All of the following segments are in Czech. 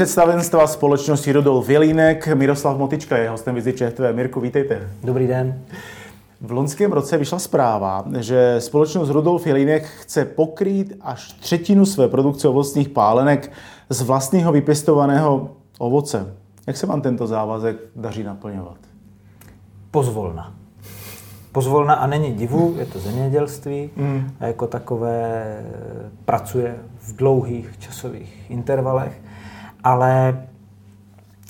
Představenstva společnosti Rudolf Jelínek, Miroslav Motička je hostem Vizi ČTV. Mirku, vítejte. Dobrý den. V loňském roce vyšla zpráva, že společnost Rudolf Jelínek chce pokrýt až třetinu své produkce ovocných pálenek z vlastního vypěstovaného ovoce. Jak se vám tento závazek daří naplňovat? Pozvolna. Pozvolna a není divu, je to zemědělství mm. a jako takové pracuje v dlouhých časových intervalech ale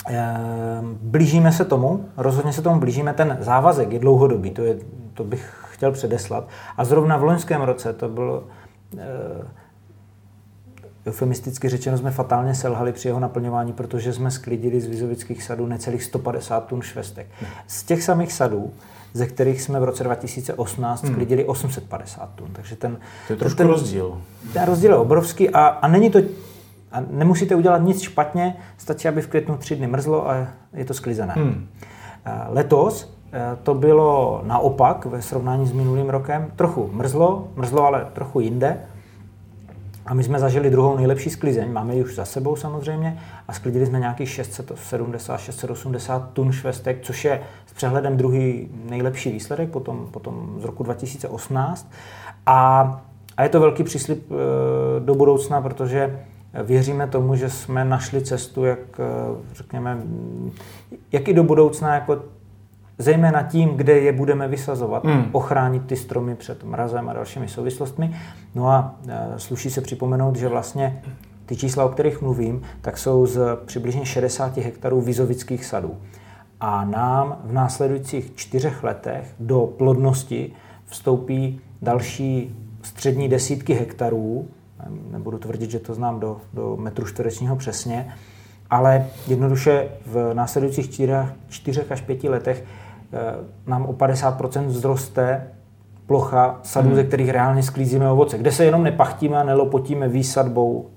ehm, blížíme se tomu, rozhodně se tomu blížíme, ten závazek je dlouhodobý, to, je, to bych chtěl předeslat. A zrovna v loňském roce to bylo, eh, eufemisticky řečeno, jsme fatálně selhali při jeho naplňování, protože jsme sklidili z vizovických sadů necelých 150 tun švestek. Z těch samých sadů ze kterých jsme v roce 2018 hmm. sklidili 850 tun. Takže ten, to je trošku ten, rozdíl. Ten rozdíl je obrovský a, a není to a nemusíte udělat nic špatně, stačí, aby v květnu tři dny mrzlo a je to sklizené. Hmm. Letos e, to bylo naopak ve srovnání s minulým rokem. Trochu mrzlo, mrzlo ale trochu jinde. A my jsme zažili druhou nejlepší sklizeň, máme ji už za sebou samozřejmě, a sklidili jsme nějakých 670-680 tun švestek, což je s přehledem druhý nejlepší výsledek potom, potom z roku 2018. A, a je to velký příslip e, do budoucna, protože Věříme tomu, že jsme našli cestu, jak eh, řekněme, jak i do budoucna, jako zejména tím, kde je budeme vysazovat, hmm. ochránit ty stromy před mrazem a dalšími souvislostmi. No a eh, sluší se připomenout, že vlastně ty čísla, o kterých mluvím, tak jsou z přibližně 60 hektarů vizovických sadů. A nám v následujících čtyřech letech do plodnosti vstoupí další střední desítky hektarů, nebudu tvrdit, že to znám do, do metru čtverečního přesně, ale jednoduše v následujících čtyřech, čtyřech až pěti letech eh, nám o 50% vzroste plocha sadů, hmm. ze kterých reálně sklízíme ovoce, kde se jenom nepachtíme a nelopotíme výsadbou,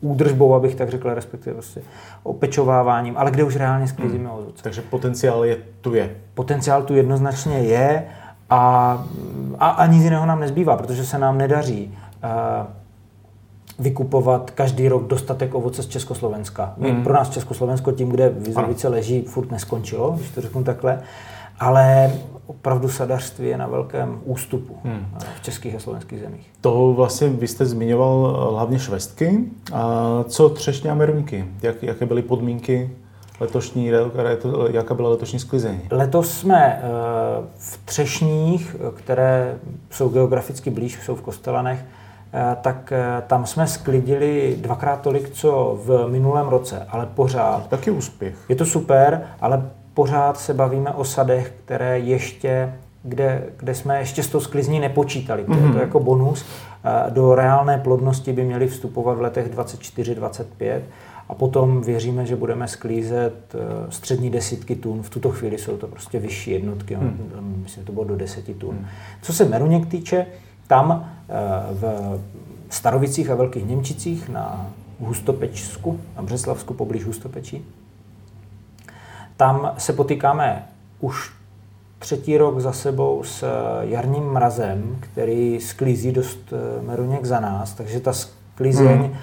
údržbou, abych tak řekl, respektive prostě opečováváním, ale kde už reálně sklízíme hmm. ovoce. Takže potenciál je, tu je. Potenciál tu jednoznačně je a, a, a nic jiného nám nezbývá, protože se nám nedaří uh, vykupovat každý rok dostatek ovoce z Československa. Mm. Pro nás Československo tím, kde Vizovice leží, furt neskončilo, když to řeknu takhle, ale opravdu sadařství je na velkém ústupu hmm. v českých a slovenských zemích. To vlastně vy jste zmiňoval eh, hlavně švestky. A co třešně a meruňky? Jak, jaké byly podmínky letošní, jaká byla letošní sklizení? Letos jsme eh, v třešních, které jsou geograficky blíž, jsou v Kostelanech, Eh, tak eh, tam jsme sklidili dvakrát tolik, co v minulém roce, ale pořád. Taky úspěch. Je to super, ale pořád se bavíme o sadech, které ještě, kde, kde jsme ještě s tou sklizní nepočítali. To mm-hmm. je to mhm. jako bonus. Eh, do reálné plodnosti by měly vstupovat v letech 24-25 a potom věříme, že budeme sklízet střední desítky tun. V tuto chvíli jsou to prostě vyšší jednotky, hmm. myslím, že to bylo do deseti tun. Hmm. Co se meruněk týče, tam eh, v Starovicích a Velkých Němčicích na Hustopečsku, na Břeslavsku poblíž Hustopečí. Tam se potýkáme už třetí rok za sebou s jarním mrazem, který sklízí dost eh, meruněk za nás, takže ta sklízeň hmm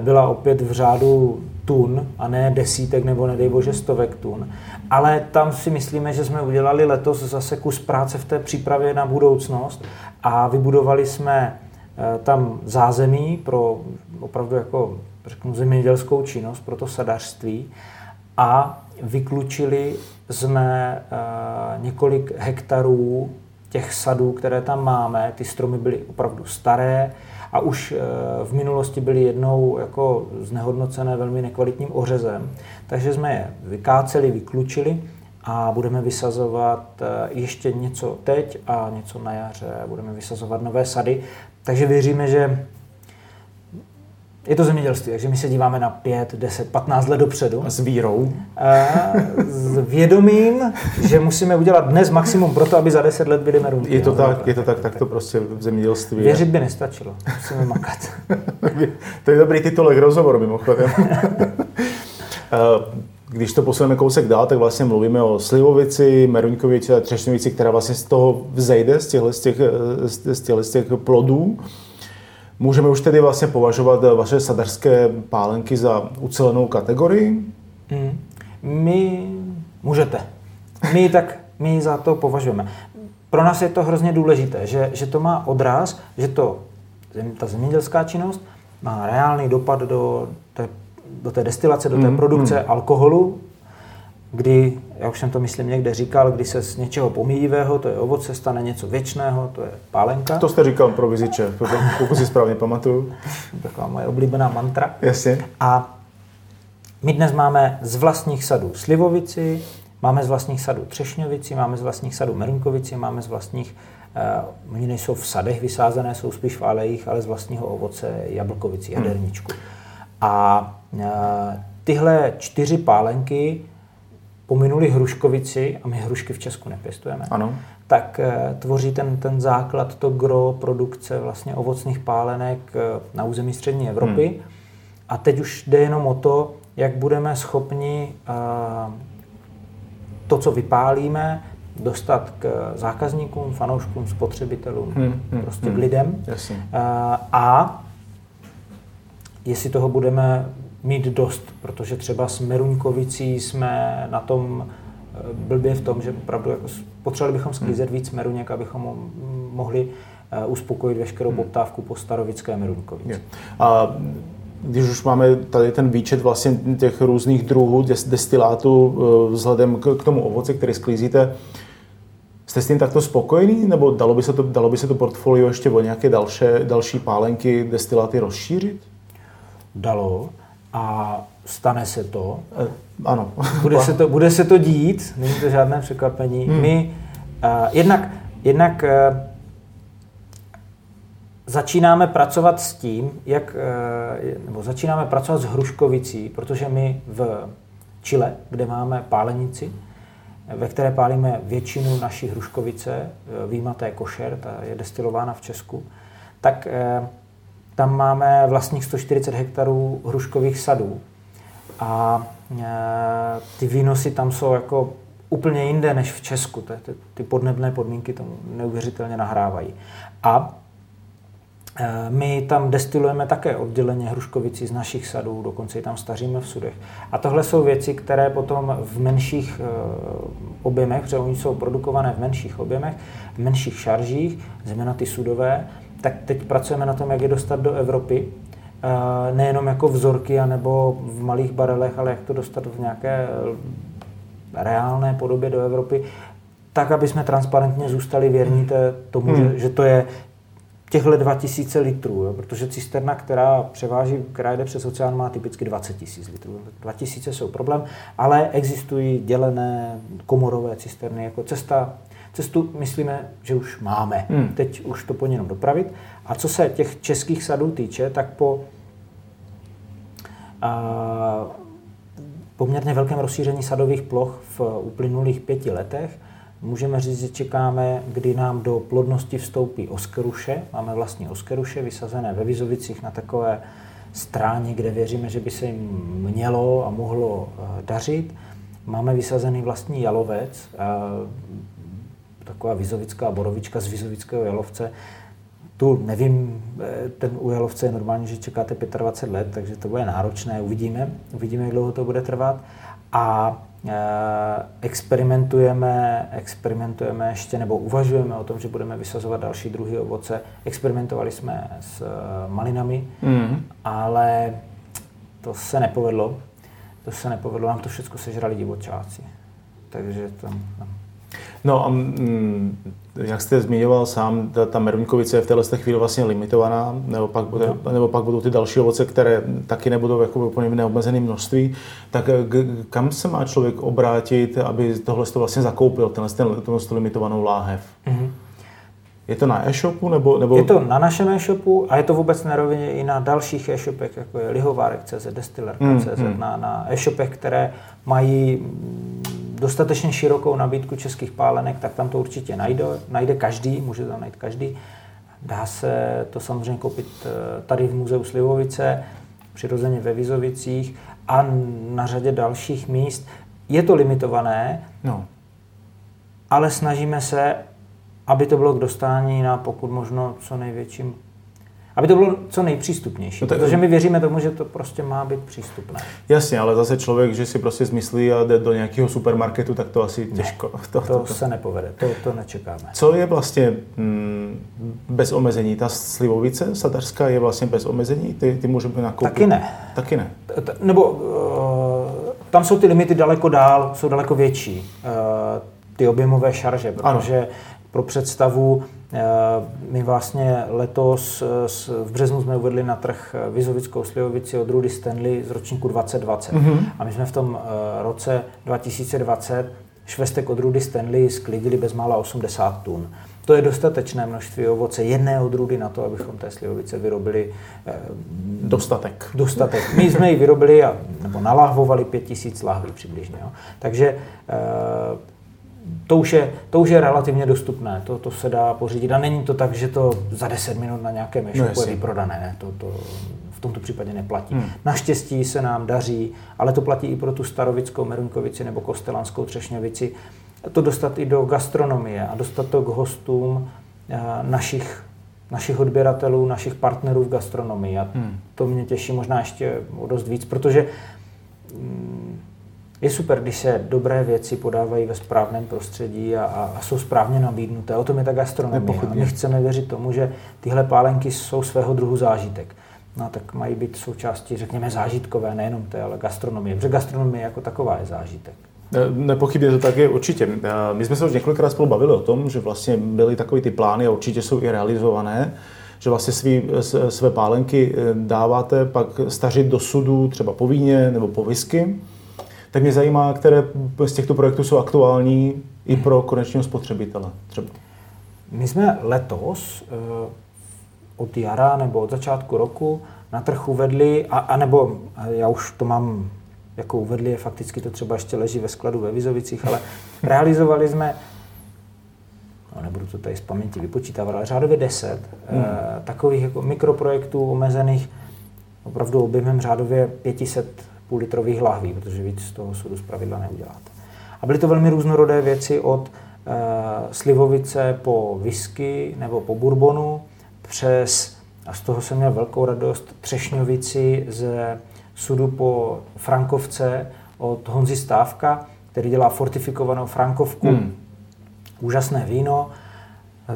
byla opět v řádu tun a ne desítek nebo nedej bože stovek tun. Ale tam si myslíme, že jsme udělali letos zase kus práce v té přípravě na budoucnost a vybudovali jsme eh, tam zázemí pro opravdu jako řeknu, zemědělskou činnost, pro to sadařství a vyklučili jsme eh, několik hektarů těch sadů, které tam máme. Ty stromy byly opravdu staré, a už eh, v minulosti byly jednou jako znehodnocené velmi nekvalitním ořezem. Takže jsme je vykáceli, vyklučili a budeme vysazovat eh, ještě něco teď a něco na jaře. Budeme vysazovat nové sady. Takže věříme, že Je to zemědělství, takže my se díváme na 5, 10, 15 let dopředu. A s vírou? S vědomím, že musíme udělat dnes maximum pro to, aby za 10 let byli merunky. Je to tak, je to tak, tak to prostě v zemědělství je. Věřit by nestačilo, musíme makat. to je dobrý titulek rozhovoru mimochodem. Eh, když to posuneme kousek dál, tak vlastně mluvíme o slivovici, meruňkovici a třešňovici, která vlastně z toho vzejde, z těchto, z těch, z těchto, z těch plodů. Můžeme už tedy vlastně považovat vaše sadařské pálenky za ucelenou kategorii? Hmm. My můžete. My tak my za to považujeme. Pro nás je to hrozně důležité, že, že to má odraz, že to, ta zemědělská činnost má reálný dopad do té do té destilace, do té mm, produkce mm. alkoholu, kdy, já už jsem to myslím někde říkal, kdy se z něčeho pomíjivého, to je ovoce, stane něco věčného, to je pálenka. To jste říkal pro viziče, pokud si správně pamatuju. Taková moje oblíbená mantra. Jasně. A my dnes máme z vlastních sadů slivovici, máme z vlastních sadů třešňovici, máme z vlastních sadů merunkovici, máme z vlastních, uh, oni nejsou v sadech vysázené, jsou spíš v alejích, ale z vlastního ovoce jablkovici, jaderničku. Hmm. A e, tyhle čtyři pálenky pominuli hruškovici, a my hrušky v Česku nepěstujeme, ano. tak e, tvoří ten, ten základ, to gro produkce vlastně ovocných pálenek e, na území střední Evropy. Hmm. A teď už jde jenom o to, jak budeme schopni to, co vypálíme, dostat k zákazníkům, fanouškům, spotřebitelům, hmm, hmm, prostě hmm. k lidem. Jasně. A jestli toho budeme mít dost, protože třeba s Meruňkovicí jsme na tom eh, blbě v tom, že opravdu jako potřebovali bychom sklízet víc meruněk, abychom mohli eh, uspokojit veškerou hmm. poptávku po starovické meruňkovici. A když už máme tady ten výčet vlastně těch různých druhů destilátů eh, vzhledem k tomu ovoci, který sklízíte, Jste s tím takto spokojený, nebo dalo by se to, dalo by se to portfolio ještě o nějaké další, další pálenky, destiláty rozšířit? dalo a stane se to. E, ano. Bude se to, bude se to dít, není to žádné překvapení. Hmm. My uh, jednak, jednak uh, začínáme pracovat s tím, jak, uh, nebo začínáme pracovat s hruškovicí, protože my v Chile, kde máme pálenici, ve které pálíme většinu naší hruškovice, výjimaté košer, ta je destilována v Česku, tak uh, tam máme vlastních 140 hektarů hruškových sadů. A e, ty výnosy tam jsou jako úplně jinde než v Česku. Ty, ty, podnebné podmínky tomu neuvěřitelně nahrávají. A e, my tam destilujeme také odděleně hruškovici z našich sadů, dokonce i tam staříme v sudech. A tohle jsou věci, které potom v menších e, objemech, protože oni jsou produkované v menších objemech, v menších šaržích, zejména ty sudové, tak teď pracujeme na tom, jak je dostat do Evropy. Eh, nejenom jako vzorky nebo v malých barelech, ale jak to dostat v nějaké reálné podobě do Evropy, tak, aby jsme transparentně zůstali věrní tomu, hmm. že, že to je těchhle 2000 litrů, jo, protože cisterna, která převáží, která jde přes oceán, má typicky 20 000 litrů. 2000 jsou problém, ale existují dělené komorové cisterny jako cesta Cestu myslíme, že už máme. Hmm. Teď už to po jenom dopravit. A co se těch českých sadů týče, tak po a, poměrně velkém rozšíření sadových ploch v uplynulých pěti letech můžeme říct, že čekáme, kdy nám do plodnosti vstoupí oskeruše. Máme vlastní oskeruše vysazené ve Vizovicích na takové stráně, kde věříme, že by se jim mělo a mohlo eh, dařit. Máme vysazený vlastní jalovec, taková vizovická borovička z vizovického jalovce. Tu nevím, eh, ten u jalovce je normálně, že čekáte 25 let, takže to bude náročné, uvidíme, uvidíme, jak dlouho to bude trvat. A e, experimentujeme, experimentujeme ještě, nebo uvažujeme o tom, že budeme vysazovat další druhy ovoce. Experimentovali jsme s e, malinami, mm. ale to se nepovedlo. To se nepovedlo, nám to všechno sežrali divočáci. Takže tam, tam No a mm, jak jste zmiňoval sám, ta, ta Meruňkovice je v této chvíli vlastně limitovaná, nebo pak, bude, no. nebo pak budou ty další ovoce, které taky nebudou jako úplně v neomezeném množství. Tak k, kam se má člověk obrátit, aby tohle to vlastně zakoupil, tenhle ten, tenhle limitovanou láhev? Mm-hmm. Je to na e-shopu? Nebo, nebo... Je to na našem e-shopu a je to vůbec na rovině i na dalších e-shopech, jako je lihovárek.cz, destiler.cz, mm, mm. na, na e-shopech, které mají dostatečně širokou nabídku českých pálenek, tak tam to určitě najde, najde každý, může tam najít každý. Dá se to samozřejmě koupit eh, tady v muzeu Slivovice, přirozeně ve Vizovicích a na řadě dalších míst. Je to limitované, no. ale snažíme se, aby to bylo k dostání na pokud možno co největším aby to bylo co nejpřístupnější, no tak, protože my věříme tomu, že to prostě má být přístupné. Jasně, ale zase člověk, že si prostě zmyslí a jde do nějakého supermarketu, tak to asi těžko. Ne, to, to, to, se nepovede, to, to nečekáme. Co je vlastně mm, bez omezení? Ta slivovice sadařská je vlastně bez omezení? Ty, ty můžeme nakoupit? Taky ne. Taky ne. Nebo uh, tam jsou ty limity daleko dál, jsou daleko větší. Uh, ty objemové šarže, protože ano. pro představu my vlastně letos eh, v březnu jsme uvedli na trh eh, Vizovickou slivovici od Rudy Stanley z ročníku 2020. Mm-hmm. A my jsme v tom roce 2020 švestek od Rudy Stanley sklidili bezmála 80 tun. To je dostatečné množství ovoce jedné odrůdy na to, abychom té slivovice vyrobili dostatek. Dostatek. My jsme ji vyrobili a, nebo nalahvovali 5000 lahví přibližně. Jo. Takže to už, je, to už je relativně dostupné, to, to se dá pořídit a není to tak, že to za 10 minut na nějakém e-shopu no je vyprodané, to, to v tomto případě neplatí. Hmm. Naštěstí se nám daří, ale to platí i pro tu starovickou Merunkovici nebo kostelanskou Třešňovici, to dostat i do gastronomie a dostat to k hostům eh, našich, našich odběratelů, našich partnerů v gastronomii. A hmm. to mě těší možná ještě o dost víc, protože mm, je super, když se dobré věci podávají ve správném prostředí a, a, a jsou správně nabídnuté. O tom je ta gastronomie. A my chceme věřit tomu, že tyhle pálenky jsou svého druhu zážitek. No tak mají být součástí, řekněme, zážitkové, nejenom té, ale gastronomie. Protože gastronomie jako taková je zážitek. Nepochybně to tak je určitě. My jsme se už několikrát spolu bavili o tom, že vlastně byly takové ty plány a určitě jsou i realizované, že vlastně svý, své pálenky eh, dáváte pak stařit do sudu třeba po víně nebo po whisky tak mě zajímá, které z těchto projektů jsou aktuální i pro konečného spotřebitele třeba. My jsme letos eh, od jara nebo od začátku roku na trh uvedli, a, a nebo já už to mám jako uvedli, je fakticky to třeba ještě leží ve skladu ve Vizovicích, ale realizovali jsme no nebudu to tady z paměti vypočítávat, ale řádově 10 hmm. eh, takových jako mikroprojektů omezených opravdu objemem řádově 500 půl litrových lahví, protože víc z toho sudu zpravidla neuděláte. A byly to velmi různorodé věci od e, slivovice po whisky nebo po bourbonu přes, a z toho jsem měl velkou radost, třešňovici ze sudu po Frankovce od Honzy Stávka, který dělá fortifikovanou Frankovku. Hmm. Úžasné víno,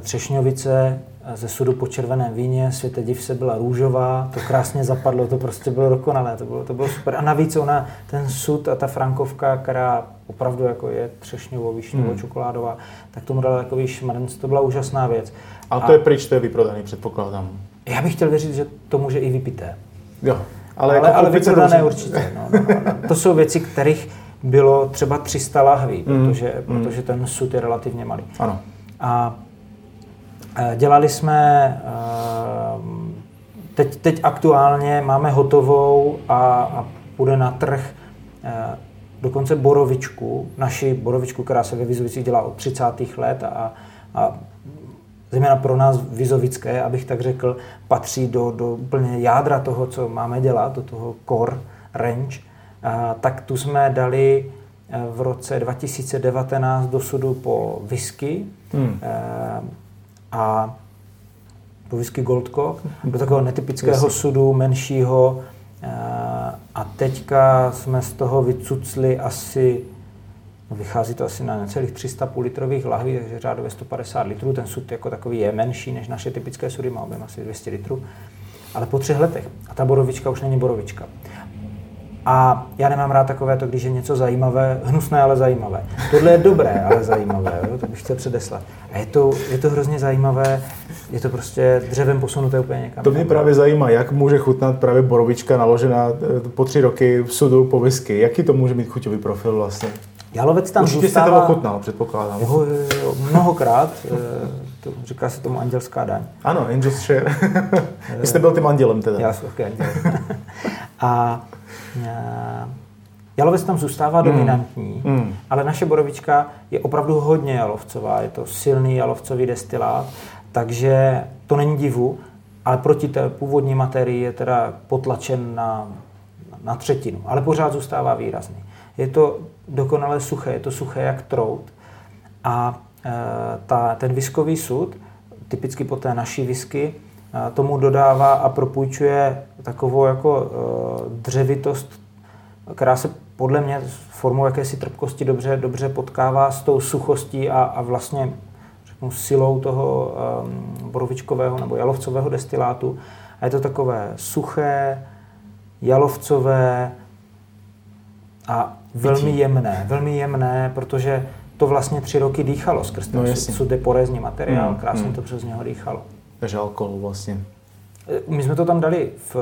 třešňovice ze sudu po červeném víně, světe div se byla růžová, to krásně zapadlo, to prostě bylo dokonalé, to bylo, to bylo super. A navíc ona, ten sud a ta frankovka, která opravdu jako je třešňovou, višňovou, hmm. čokoládová, tak tomu dala takový šmrnc, to byla úžasná věc. A to a, je pryč, to je vyprodaný, předpokládám. Já bych chtěl věřit, že to může i vypité. Jo, ale, ale, jako ale vyprodané určitě. No, no, no, no. To jsou věci, kterých bylo třeba 300 lahví, hmm. protože, hmm. protože ten sud je relativně malý. Ano. A Eh, dělali jsme, eh, teď, teď aktuálně máme hotovou a, a půjde na trh eh, dokonce borovičku, naši borovičku, která se ve Vizovicích dělá od 30. let a, a zejména pro nás vizovické, abych tak řekl, patří do, do úplně jádra toho, co máme dělat, do toho core range, a, tak tu jsme dali v roce 2019 do sudu po whisky. Hmm a po whisky Goldcock, do takového netypického Jasně. sudu, menšího. Eh, a teďka jsme z toho vycucli asi, no vychází to asi na necelých 300 půl litrových lahví, takže řádově 150 litrů. Ten sud jako takový je menší než naše typické sudy, má objem asi 200 litrů. Ale po třech letech. A ta borovička už není borovička. A já nemám rád takové to, když je něco zajímavé, hnusné, ale zajímavé. Tohle je dobré, ale zajímavé, jo? to bych chtěl předeslat. A je to, je to hrozně zajímavé, je to prostě dřevem posunuté úplně někam. To mě právě zajímá, jak může chutnat právě borovička naložená eh, po tři roky v sudu po whisky. Jaký to může mít chuťový profil vlastně? Jalovec tam Určitě zůstává... jste to ochutnal, předpokládám. Jo, jo, jo, mnohokrát. eh, To, říká se tomu andělská daň. Ano, Angel's Share. Vy jste byl tím andělem teda. Já jsem taky anděl. a jalovec tam zůstává dominantní, Mm. ale naše borovička je opravdu hodně jalovcová. Je to silný jalovcový destilát, takže to není divu, ale proti té původní materii je teda potlačen na, na třetinu, ale pořád zůstává výrazný. Je to dokonale suché, je to suché jak trout a e, ta, ten viskový sud, typicky po té naší whisky, e, tomu dodává a propůjčuje takovou jako e, dřevitost, která se podle mě formou jakési trpkosti dobře, dobře potkává s tou suchostí a, a vlastně řeknu, silou toho um, borovičkového nebo jalovcového destilátu. A je to takové suché, jalovcové a velmi jemné. Velmi jemné, protože to vlastně tři roky dýchalo skrz ten No, jasně. sud je porézní materiál, Mm, krásně mm. to přes něho dýchalo. Alkohol vlastně. E, My jsme to tam dali, v,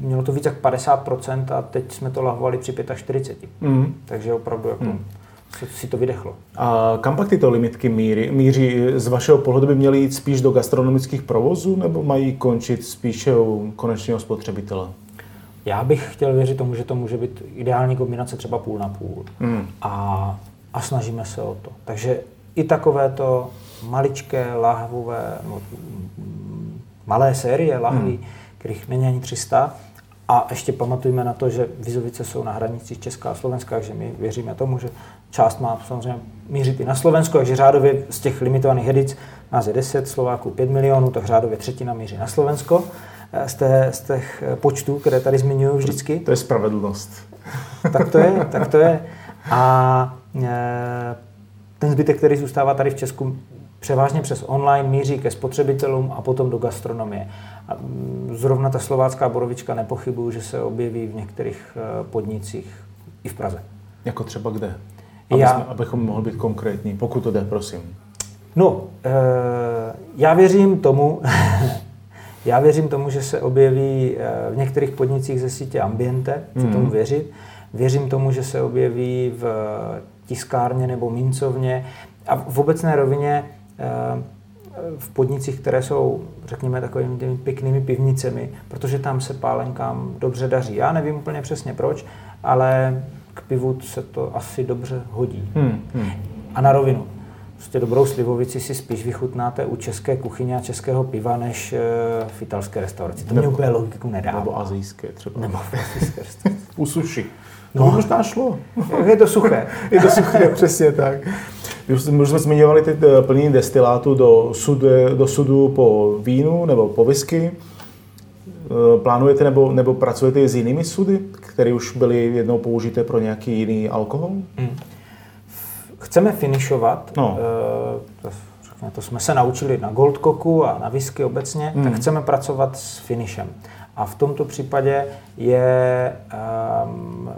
mělo to víc jak 50% a teď jsme to lahovali při 45%. Mm. Takže opravdu jako se, si to vydechlo. A kam pak tyto limitky míří? míří? Z vašeho pohledu by měly jít spíš do gastronomických provozů nebo mají končit spíše u konečného spotřebitele? Já bych chtěl věřit tomu, že to může být ideální kombinace třeba půl na půl. Mm. A, a snažíme se o to. Takže i takovéto maličké lahvové, no, malé série lahví, hmm. kterých není ani 300. A ještě pamatujme na to, že Vizovice jsou na hranicích Česká a Slovenska, takže my věříme tomu, že část má samozřejmě mířit i na Slovensko, takže řádově z těch limitovaných edic nás je 10, Slováků 5 milionů, tak řádově třetina míří na Slovensko eh, z, té, z těch eh, počtů, které tady zmiňuji vždycky. To je spravedlnost. Tak to je, tak to je. A e, ten zbytek, který zůstává tady v Česku, převážně přes online míří ke spotřebitelům a potom do gastronomie. A mm, zrovna ta slovácká borovička nepochybuju, že se objeví v některých e, podnicích i v Praze. Jako třeba kde? Aby Já- jsme, abychom mohli být konkrétní, pokud to jde, prosím. No, e, já věřím tomu, já věřím tomu, že se objeví e, v některých podnicích ze sítě Ambiente, chci Mhm. tomu věřit. Věřím tomu, že se objeví v tiskárně nebo mincovně a v obecné rovině v podnicích, které jsou, řekněme, takovými těmi pěknými pivnicemi, protože tam se pálenkám dobře daří. Já nevím úplně přesně proč, ale k pivu se to asi dobře hodí. Hmm. Hmm. A na rovinu. Prostě dobrou slivovici si spíš vychutnáte u české kuchyně a českého piva, než e, v italské restauraci. To mě Nebo- úplně logiku nedává. Nebo azijské třeba. Nebo azijské restauraci. U sushi. No. To možná šlo. Je to suché. Je to suché, přesně tak. Už jsme, už jsme zmiňovali ty eh, plnění destilátu do sudu, do sudu po vínu nebo po whisky. Eh, Plánujete nebo, nebo pracujete s jinými sudy, které už byly jednou použité pro nějaký jiný alkohol? Chceme finišovat, No. eh, to, řekněme, to jsme se naučili na Goldcocku a na whisky obecně, Mm. tak chceme pracovat s finishem. A v tomto případě je um,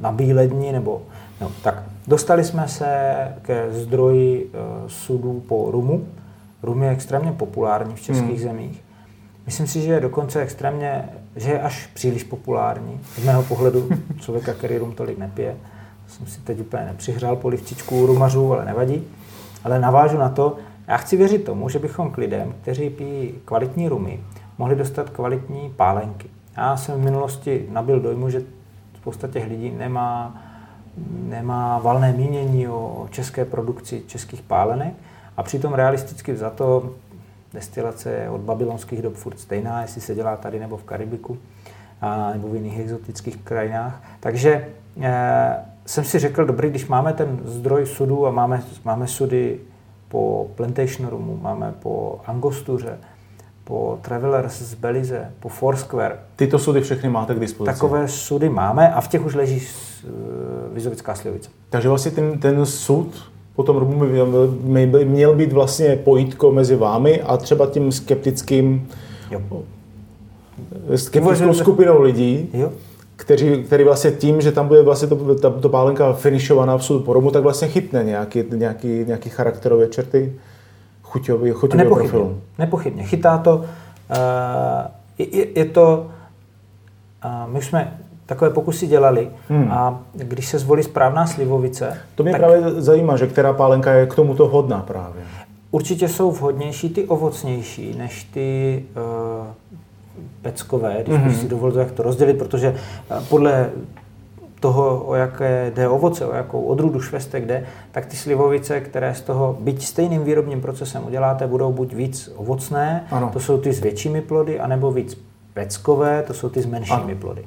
na bílední, nebo no, tak dostali jsme se ke zdroji uh, sudů po rumu. Rum je extrémně populární v českých Mm. zemích. Myslím si, že je dokonce extrémně, že je až příliš populární. Z mého pohledu člověka, který rum tolik nepije. Jsem si teď úplně nepřihrál polivčičku rumařů, ale nevadí. Ale navážu na to, já chci věřit tomu, že bychom k lidem, kteří pijí kvalitní rumy, mohli dostat kvalitní pálenky. Já jsem v minulosti nabil dojmu, že spousta těch lidí nemá, nemá valné mínění o české produkci českých pálenek a přitom realisticky za to destilace od babylonských dob furt stejná, jestli se dělá tady nebo v Karibiku a, nebo v jiných exotických krajinách. Takže e, jsem si řekl, dobrý, když máme ten zdroj sudu a máme, máme sudy po Plantation Roomu, máme po Angostuře, po Travelers z Belize, po Foursquare, Tyto sudy všechny máte k dispozici. takové sudy máme a v těch už leží uh, Vizovická slivovice. Takže vlastně ten, ten sud potom by měl, by měl být vlastně pojítko mezi vámi a třeba tím skeptickým, Jo. skeptickou Uvažujete- skupinou lidí, jo? kteří, který vlastně tím, že tam bude vlastně to, ta, to pálenka finišovaná v sudu po rumu, tak vlastně chytne nějaký, nějaký, nějaký charakterové čerty chuťový, chuťového Nepochybně, profilu. nepochybně. Chytá to, uh, je, je- je to, uh, my už jsme takové pokusy dělali hmm. a když se zvolí správná slivovice... To mě tak právě zajímá, že která pálenka je k tomuto hodná právě. Určitě jsou vhodnější ty ovocnější než ty uh, peckové, když mm-hmm. si dovolil jak to rozdělit, protože podle toho, o jaké jde ovoce, o jakou odrůdu švestek jde, tak ty slivovice, které z toho, byť stejným výrobním procesem uděláte, budou buď víc ovocné, ano. to jsou ty s většími plody, anebo víc peckové, to jsou ty s menšími ano. plody.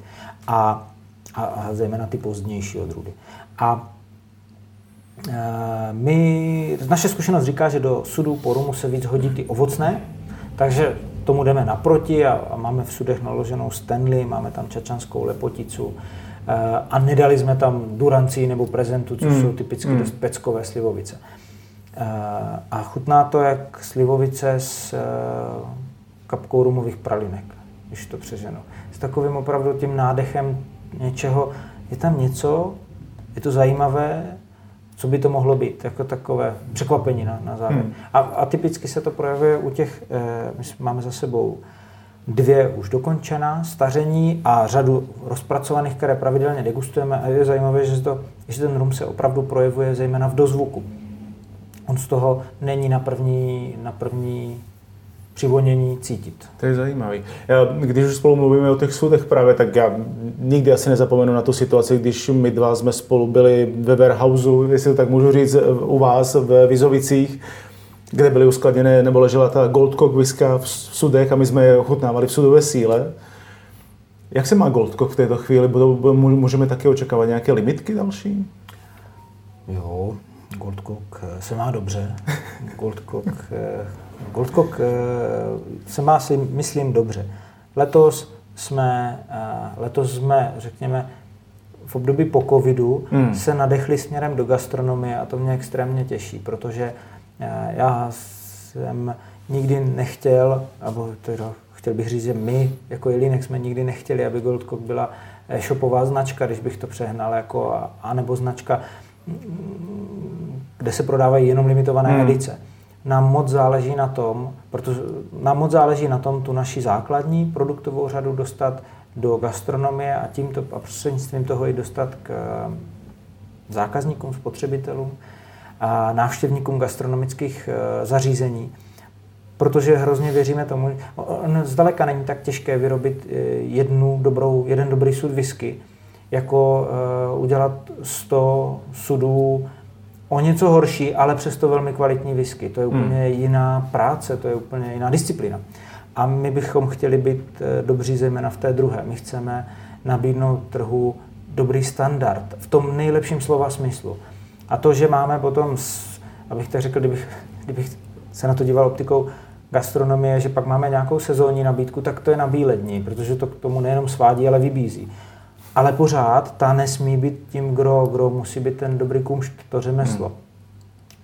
A, a, a zejména ty pozdnější odrůdy. A e, my, naše zkušenost říká, že do sudů porumu se víc hodí ty ovocné, takže tomu jdeme naproti a, a máme v sudech naloženou Stanley, máme tam čačanskou lepoticu, a nedali jsme tam durancí nebo prezentu, což mm. jsou typicky mm. dost peckové slivovice. Eh, a chutná to jak slivovice s eh, kapkou rumových pralinek, když to přeženu. S takovým opravdu tím nádechem něčeho, je tam něco, je to zajímavé, co by to mohlo být, jako takové překvapení na, na závěr. Hmm. A, a typicky se to projevuje u těch, eh, my máme za sebou dvě už dokončená, staření a řadu rozpracovaných, které pravidelně degustujeme a je zajímavé, že, to, že ten rum se opravdu projevuje zejména v dozvuku. On z toho není na první, na první přivonění cítit. To je zajímavý. Když už spolu mluvíme o těch sudech právě, tak já nikdy asi nezapomenu na tu situaci, když my dva jsme spolu byli ve warehouseu, jestli to tak můžu říct, u vás v Vizovicích, kde byly uskladněné, nebo ležela ta Goldcock whisky v sudech a my jsme je ochutnávali v sudové síle. Jak se má Goldcock v této chvíli? Budou, můžeme taky očekávat nějaké limitky další? Jo, Goldcock eh, se má dobře. Goldcock, eh, Goldcock eh, se má si myslím dobře. Letos jsme, letos jsme, řekněme, v období po covidu hmm. se nadechli směrem do gastronomie a to mě extrémně těší, protože já jsem nikdy nechtěl, nebo teda chtěl bych říct, že my jako Jelinek jsme nikdy nechtěli, aby Goldcock byla e-shopová značka, když bych to přehnal, jako, anebo značka, kde se prodávají jenom limitované hmm. edice. Nám moc záleží na tom, protože nám moc záleží na tom tu naši základní produktovou řadu dostat do gastronomie a tímto a prostřednictvím toho i dostat k zákazníkům, spotřebitelům a návštěvníkům gastronomických eh, zařízení, protože hrozně věříme tomu, zdaleka není tak těžké vyrobit eh, jednu dobrou, jeden dobrý sud whisky, jako eh, udělat 100 sudů o něco horší, ale přesto velmi kvalitní whisky. To je hmm. úplně hmm. jiná práce, to je úplně jiná disciplína. A my bychom chtěli být dobří zejména v té druhé. My chceme nabídnout trhu dobrý standard v tom nejlepším slova smyslu. A to, že máme potom, abych to řekl, kdybych, kdybych se na to díval optikou gastronomie, že pak máme nějakou sezónní nabídku, tak to je na bílední, protože to k tomu nejenom svádí, ale vybízí. Ale pořád ta nesmí být tím gro, gro musí být ten dobrý kumšt, to řemeslo. Hmm.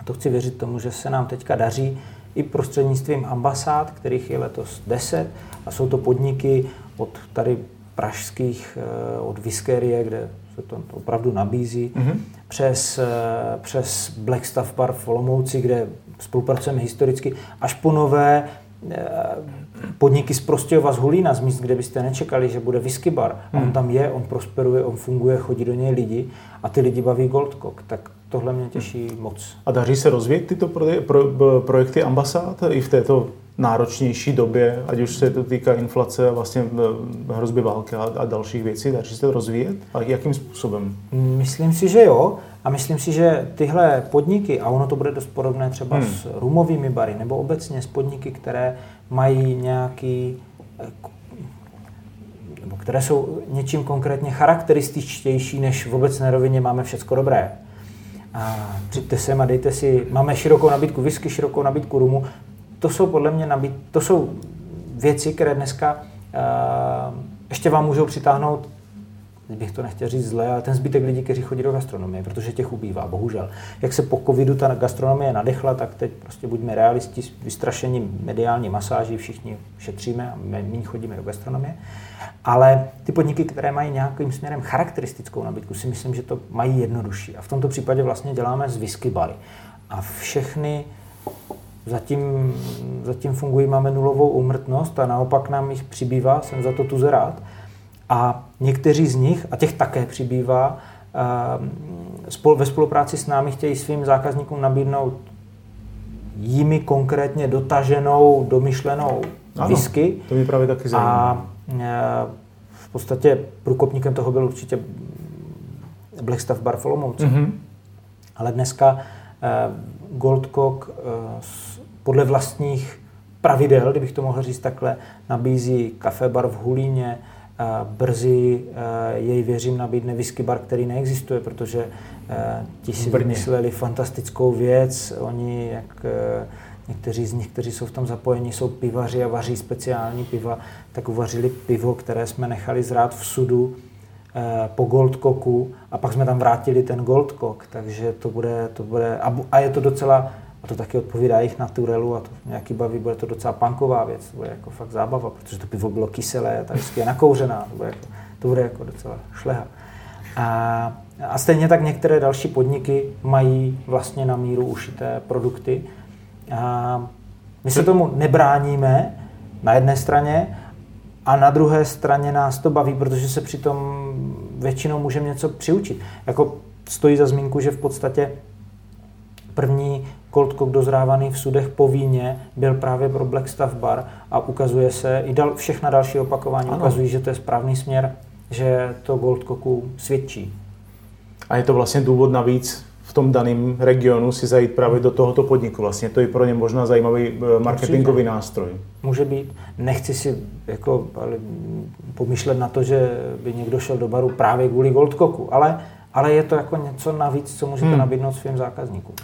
A to chci věřit tomu, že se nám teďka daří i prostřednictvím ambasád, kterých je letos 10 a jsou to podniky od tady pražských, eh, od Viskerie, kde se to opravdu nabízí, mm-hmm. přes, eh, přes Black Stuff Bar v Olomouci, kde spolupracujeme historicky, až po nové eh, podniky z Prostějova z Hulína, z míst, kde byste nečekali, že bude whisky bar. Mm. On tam je, on prosperuje, on funguje, chodí do něj lidi a ty lidi baví Goldcock. Tak tohle mě těší moc. A daří se rozvíjet tyto pro, pro, projekty ambasád i v této náročnější době, ať už se to týká inflace a vlastně eh, hrozby války a, a dalších věcí, daří se to rozvíjet? A jakým způsobem? Myslím si, že jo. A myslím si, že tyhle podniky, a ono to bude dost podobné třeba hmm. s rumovými bary, nebo obecně s podniky, které mají nějaký eh, nebo které jsou něčím konkrétně charakterističtější, než v obecné rovině máme všecko dobré. A přijďte sem a dejte si, máme širokou nabídku whisky, širokou nabídku rumu, to jsou podle mě nabít, to jsou věci, které dneska uh, ještě vám můžou přitáhnout bych to nechtěl říct zle, ale ten zbytek lidí, kteří chodí do gastronomie, protože těch ubývá, bohužel. Jak se po covidu ta gastronomie nadechla, tak teď prostě buďme realisti, vystrašení mediální masáží, všichni šetříme a méně chodíme do gastronomie. Ale ty podniky, které mají nějakým směrem charakteristickou nabídku, si myslím, že to mají jednodušší. A v tomto případě vlastně děláme z whisky bary. A všechny Zatím, zatím fungují, máme nulovou úmrtnost a naopak nám jich přibývá, jsem za to tu rád. A někteří z nich, a těch také přibývá, ve spolupráci s námi chtějí svým zákazníkům nabídnout jimi konkrétně dotaženou, domyšlenou ano, whisky. To mě právě taky zajímá. A v podstatě průkopníkem toho byl určitě Blackstaff Bar v Mm-hmm. Ale dneska Goldcock podle vlastních pravidel, kdybych to mohl říct takhle, nabízí kafe bar v Hulíně, brzy jej věřím nabídne whisky bar, který neexistuje, protože ti si vymysleli fantastickou věc. Oni, jak někteří z nich, kteří jsou v tom zapojeni, jsou pivaři a vaří speciální piva, tak uvařili pivo, které jsme nechali zrát v sudu po Goldcocku a pak jsme tam vrátili ten Goldcock, takže to bude, to bude a je to docela a to taky odpovídá jejich naturelu a to nějaký baví, bude to docela punková věc, to bude jako fakt zábava, protože to pivo bylo kyselé, ta je nakouřená, to bude jako, to bude jako docela šleha. A, a stejně tak některé další podniky mají vlastně na míru ušité produkty. A my se tomu nebráníme na jedné straně a na druhé straně nás to baví, protože se přitom většinou můžeme něco přiučit. Jako stojí za zmínku, že v podstatě první Cold dozrávaný v sudech po víně byl právě pro Blackstaff Bar a ukazuje se, i dal, všechna další opakování ano. ukazují, že to je správný směr, že to Gold svědčí. A je to vlastně důvod navíc v tom daném regionu si zajít právě do tohoto podniku. Vlastně to je pro ně možná zajímavý eh, marketingový Určitě. nástroj. Může být. Nechci si jako pomýšlet na to, že by někdo šel do baru právě kvůli Goldcocku, ale, ale je to jako něco navíc, co můžete hmm. nabídnout svým zákazníkům.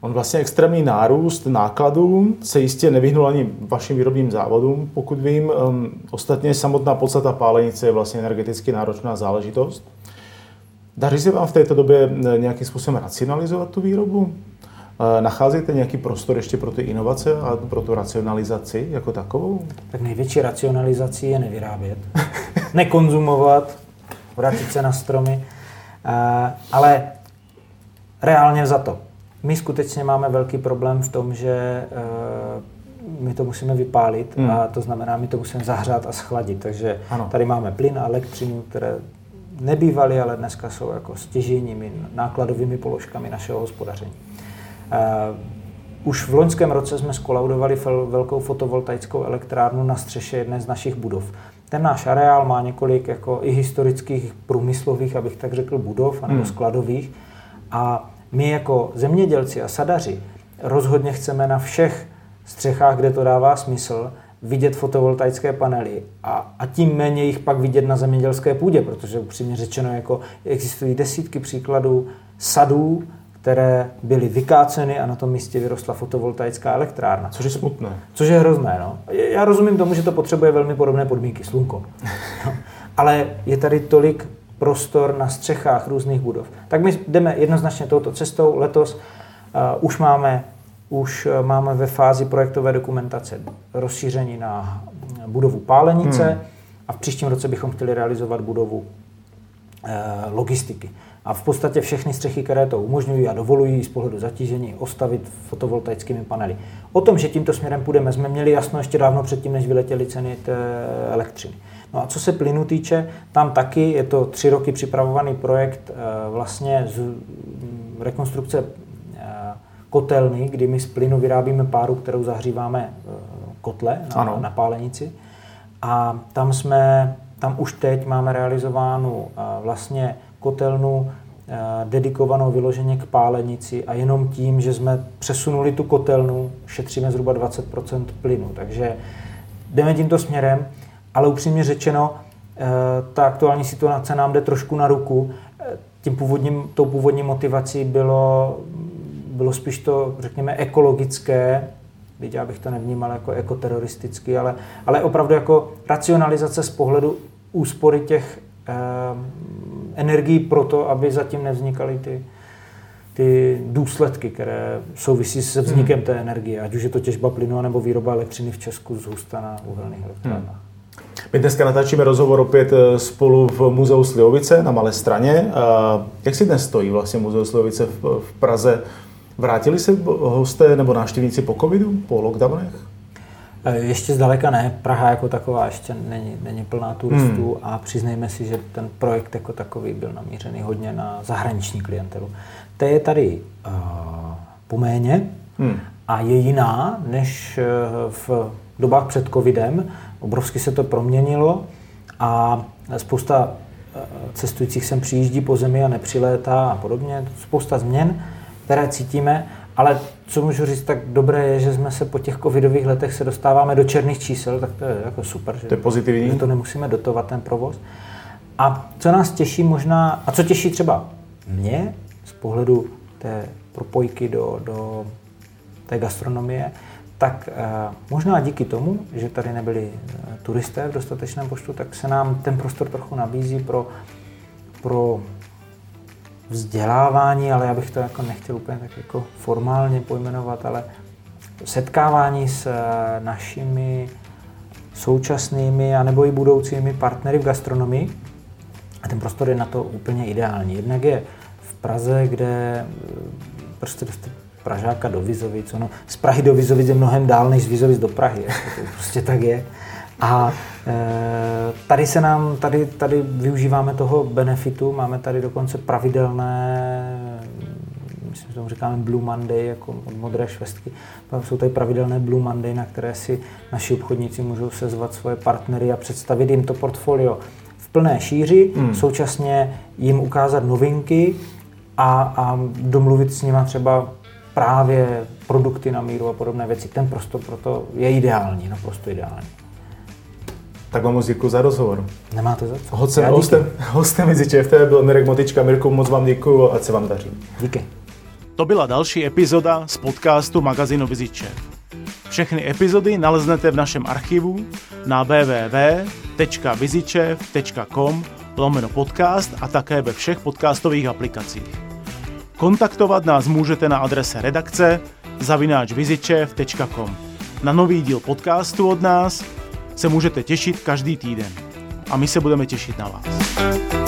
On vlastně extrémní nárůst nákladů se jistě nevyhnul ani vašim výrobním závodům, pokud vím. Um, ostatně samotná podstata pálenice je vlastně energeticky náročná záležitost. Daří se vám v této době eh, nějakým způsobem racionalizovat tu výrobu? Eh, nacházíte nějaký prostor ještě pro ty inovace a pro tu racionalizaci jako takovou? Tak největší racionalizací je nevyrábět, nekonzumovat, vrátit se na stromy, eh, ale reálně za to my skutečně máme velký problém v tom, že my to musíme vypálit hmm. a to znamená, my to musíme zahřát a schladit. Takže ano. tady máme plyn a elektřinu, které nebývaly, ale dneska jsou jako stěžejními nákladovými položkami našeho hospodaření. Uh, už v loňském roce jsme skolaudovali velkou fotovoltaickou elektrárnu na střeše jedné z našich budov. Ten náš areál má několik jako i historických průmyslových, abych tak řekl, budov, anebo hmm. skladových. A my jako zemědělci a sadaři rozhodně chceme na všech střechách, kde to dává smysl, vidět fotovoltaické panely a, a tím méně jich pak vidět na zemědělské půdě, protože upřímně řečeno jako existují desítky příkladů sadů, které byly vykáceny a na tom místě vyrostla fotovoltaická elektrárna. Což je smutné. Což je hrozné. No. Já rozumím tomu, že to potřebuje velmi podobné podmínky, slunko. No. Ale je tady tolik prostor na střechách různých budov. Tak my jdeme jednoznačně touto cestou. Letos uh, už máme už uh, máme ve fázi projektové dokumentace rozšíření na budovu pálenice hmm. a v příštím roce bychom chtěli realizovat budovu uh, logistiky. A v podstatě všechny střechy, které to umožňují a dovolují z pohledu zatížení, ostavit fotovoltaickými panely. O tom, že tímto směrem půjdeme, jsme měli jasno ještě dávno předtím, než vyletěly ceny té elektřiny. No a co se plynu týče, tam taky je to tři roky připravovaný projekt eh, vlastně z mm, rekonstrukce eh, kotelny, kdy my z plynu vyrábíme páru, kterou zahříváme eh, kotle na, ano. na pálenici. A tam jsme, tam už teď máme realizovánu vlastně kotelnu dedikovanou vyloženě k pálenici a jenom tím, že jsme přesunuli tu kotelnu, šetříme zhruba 20% plynu. Takže jdeme tímto směrem ale upřímně řečeno, eh, ta aktuální situace nám jde trošku na ruku. Eh, tím původním, tou původní motivací bylo, bylo spíš to, řekněme, ekologické, byť já bych to nevnímal jako ekoteroristický, ale, ale opravdu jako racionalizace z pohledu úspory těch eh, energií pro to, aby zatím nevznikaly ty, ty důsledky, které souvisí se vznikem hmm. té energie, ať už je to těžba plynu nebo výroba elektřiny v Česku z husta na uhelných elektrárnách. Hmm. My dneska natáčíme rozhovor opět eh, spolu v Muzeu Slivovice na Malé straně. Jak si dnes stojí vlastně Muzeu Slivovice v Praze? Vrátili se hosté nebo návštěvníci po covidu, po lockdownech? E, ještě zdaleka ne. Praha jako taková ještě není, není plná turistů hmm. a přiznejme si, že ten projekt jako takový byl namířený hodně na zahraniční klientelu. To je tady uh, poméně hmm. a je jiná než v dobách před covidem. Obrovsky se to proměnilo a spousta cestujících sem přijíždí po zemi a nepřilétá a podobně. Spousta změn, které cítíme, ale co můžu říct, tak dobré je, že jsme se po těch covidových letech se dostáváme do černých čísel, tak to je jako super, že, to je pozitivní. že to nemusíme dotovat ten provoz. A co nás těší možná, a co těší třeba mě z pohledu té propojky do, do té gastronomie, tak eh, možná díky tomu, že tady nebyli eh, turisté v dostatečném počtu, tak se nám ten prostor trochu nabízí pro, pro vzdělávání, ale já bych to jako nechtěl úplně tak jako formálně pojmenovat, ale setkávání s eh, našimi současnými a nebo i budoucími partnery v gastronomii. A ten prostor je na to úplně ideální. Jednak je v Praze, kde prostě Pražáka do Vizovic. Ono z Prahy do Vizovic je mnohem dál než z Vizovic do Prahy. To prostě tak je. A e, tady se nám, tady, tady využíváme toho benefitu, máme tady dokonce pravidelné, myslím, že tomu říkáme Blue Monday, jako od modré švestky. Jsou tady pravidelné Blue Monday, na které si naši obchodníci můžou sezvat svoje partnery a představit jim to portfolio v plné šíři, hmm. současně jim ukázat novinky a, a domluvit s nimi třeba právě produkty na míru a podobné věci. Ten prostor proto je ideální, naprosto ideální. Tak vám moc děkuji za rozhovor. Nemáte za co. Hostem, hostem, hostem mezi ČFT byl Mirek Motička. Mirku, moc vám děkuji a se vám daří. Díky. To byla další epizoda z podcastu magazínu Viziče. Všechny epizody naleznete v našem archivu na www.vizičev.com lomeno podcast a také ve všech podcastových aplikacích. Kontaktovat nás můžete na adrese redakce zavináčvizičev.com. Na nový díl podcastu od nás se můžete těšit každý týden. A my se budeme těšit na vás.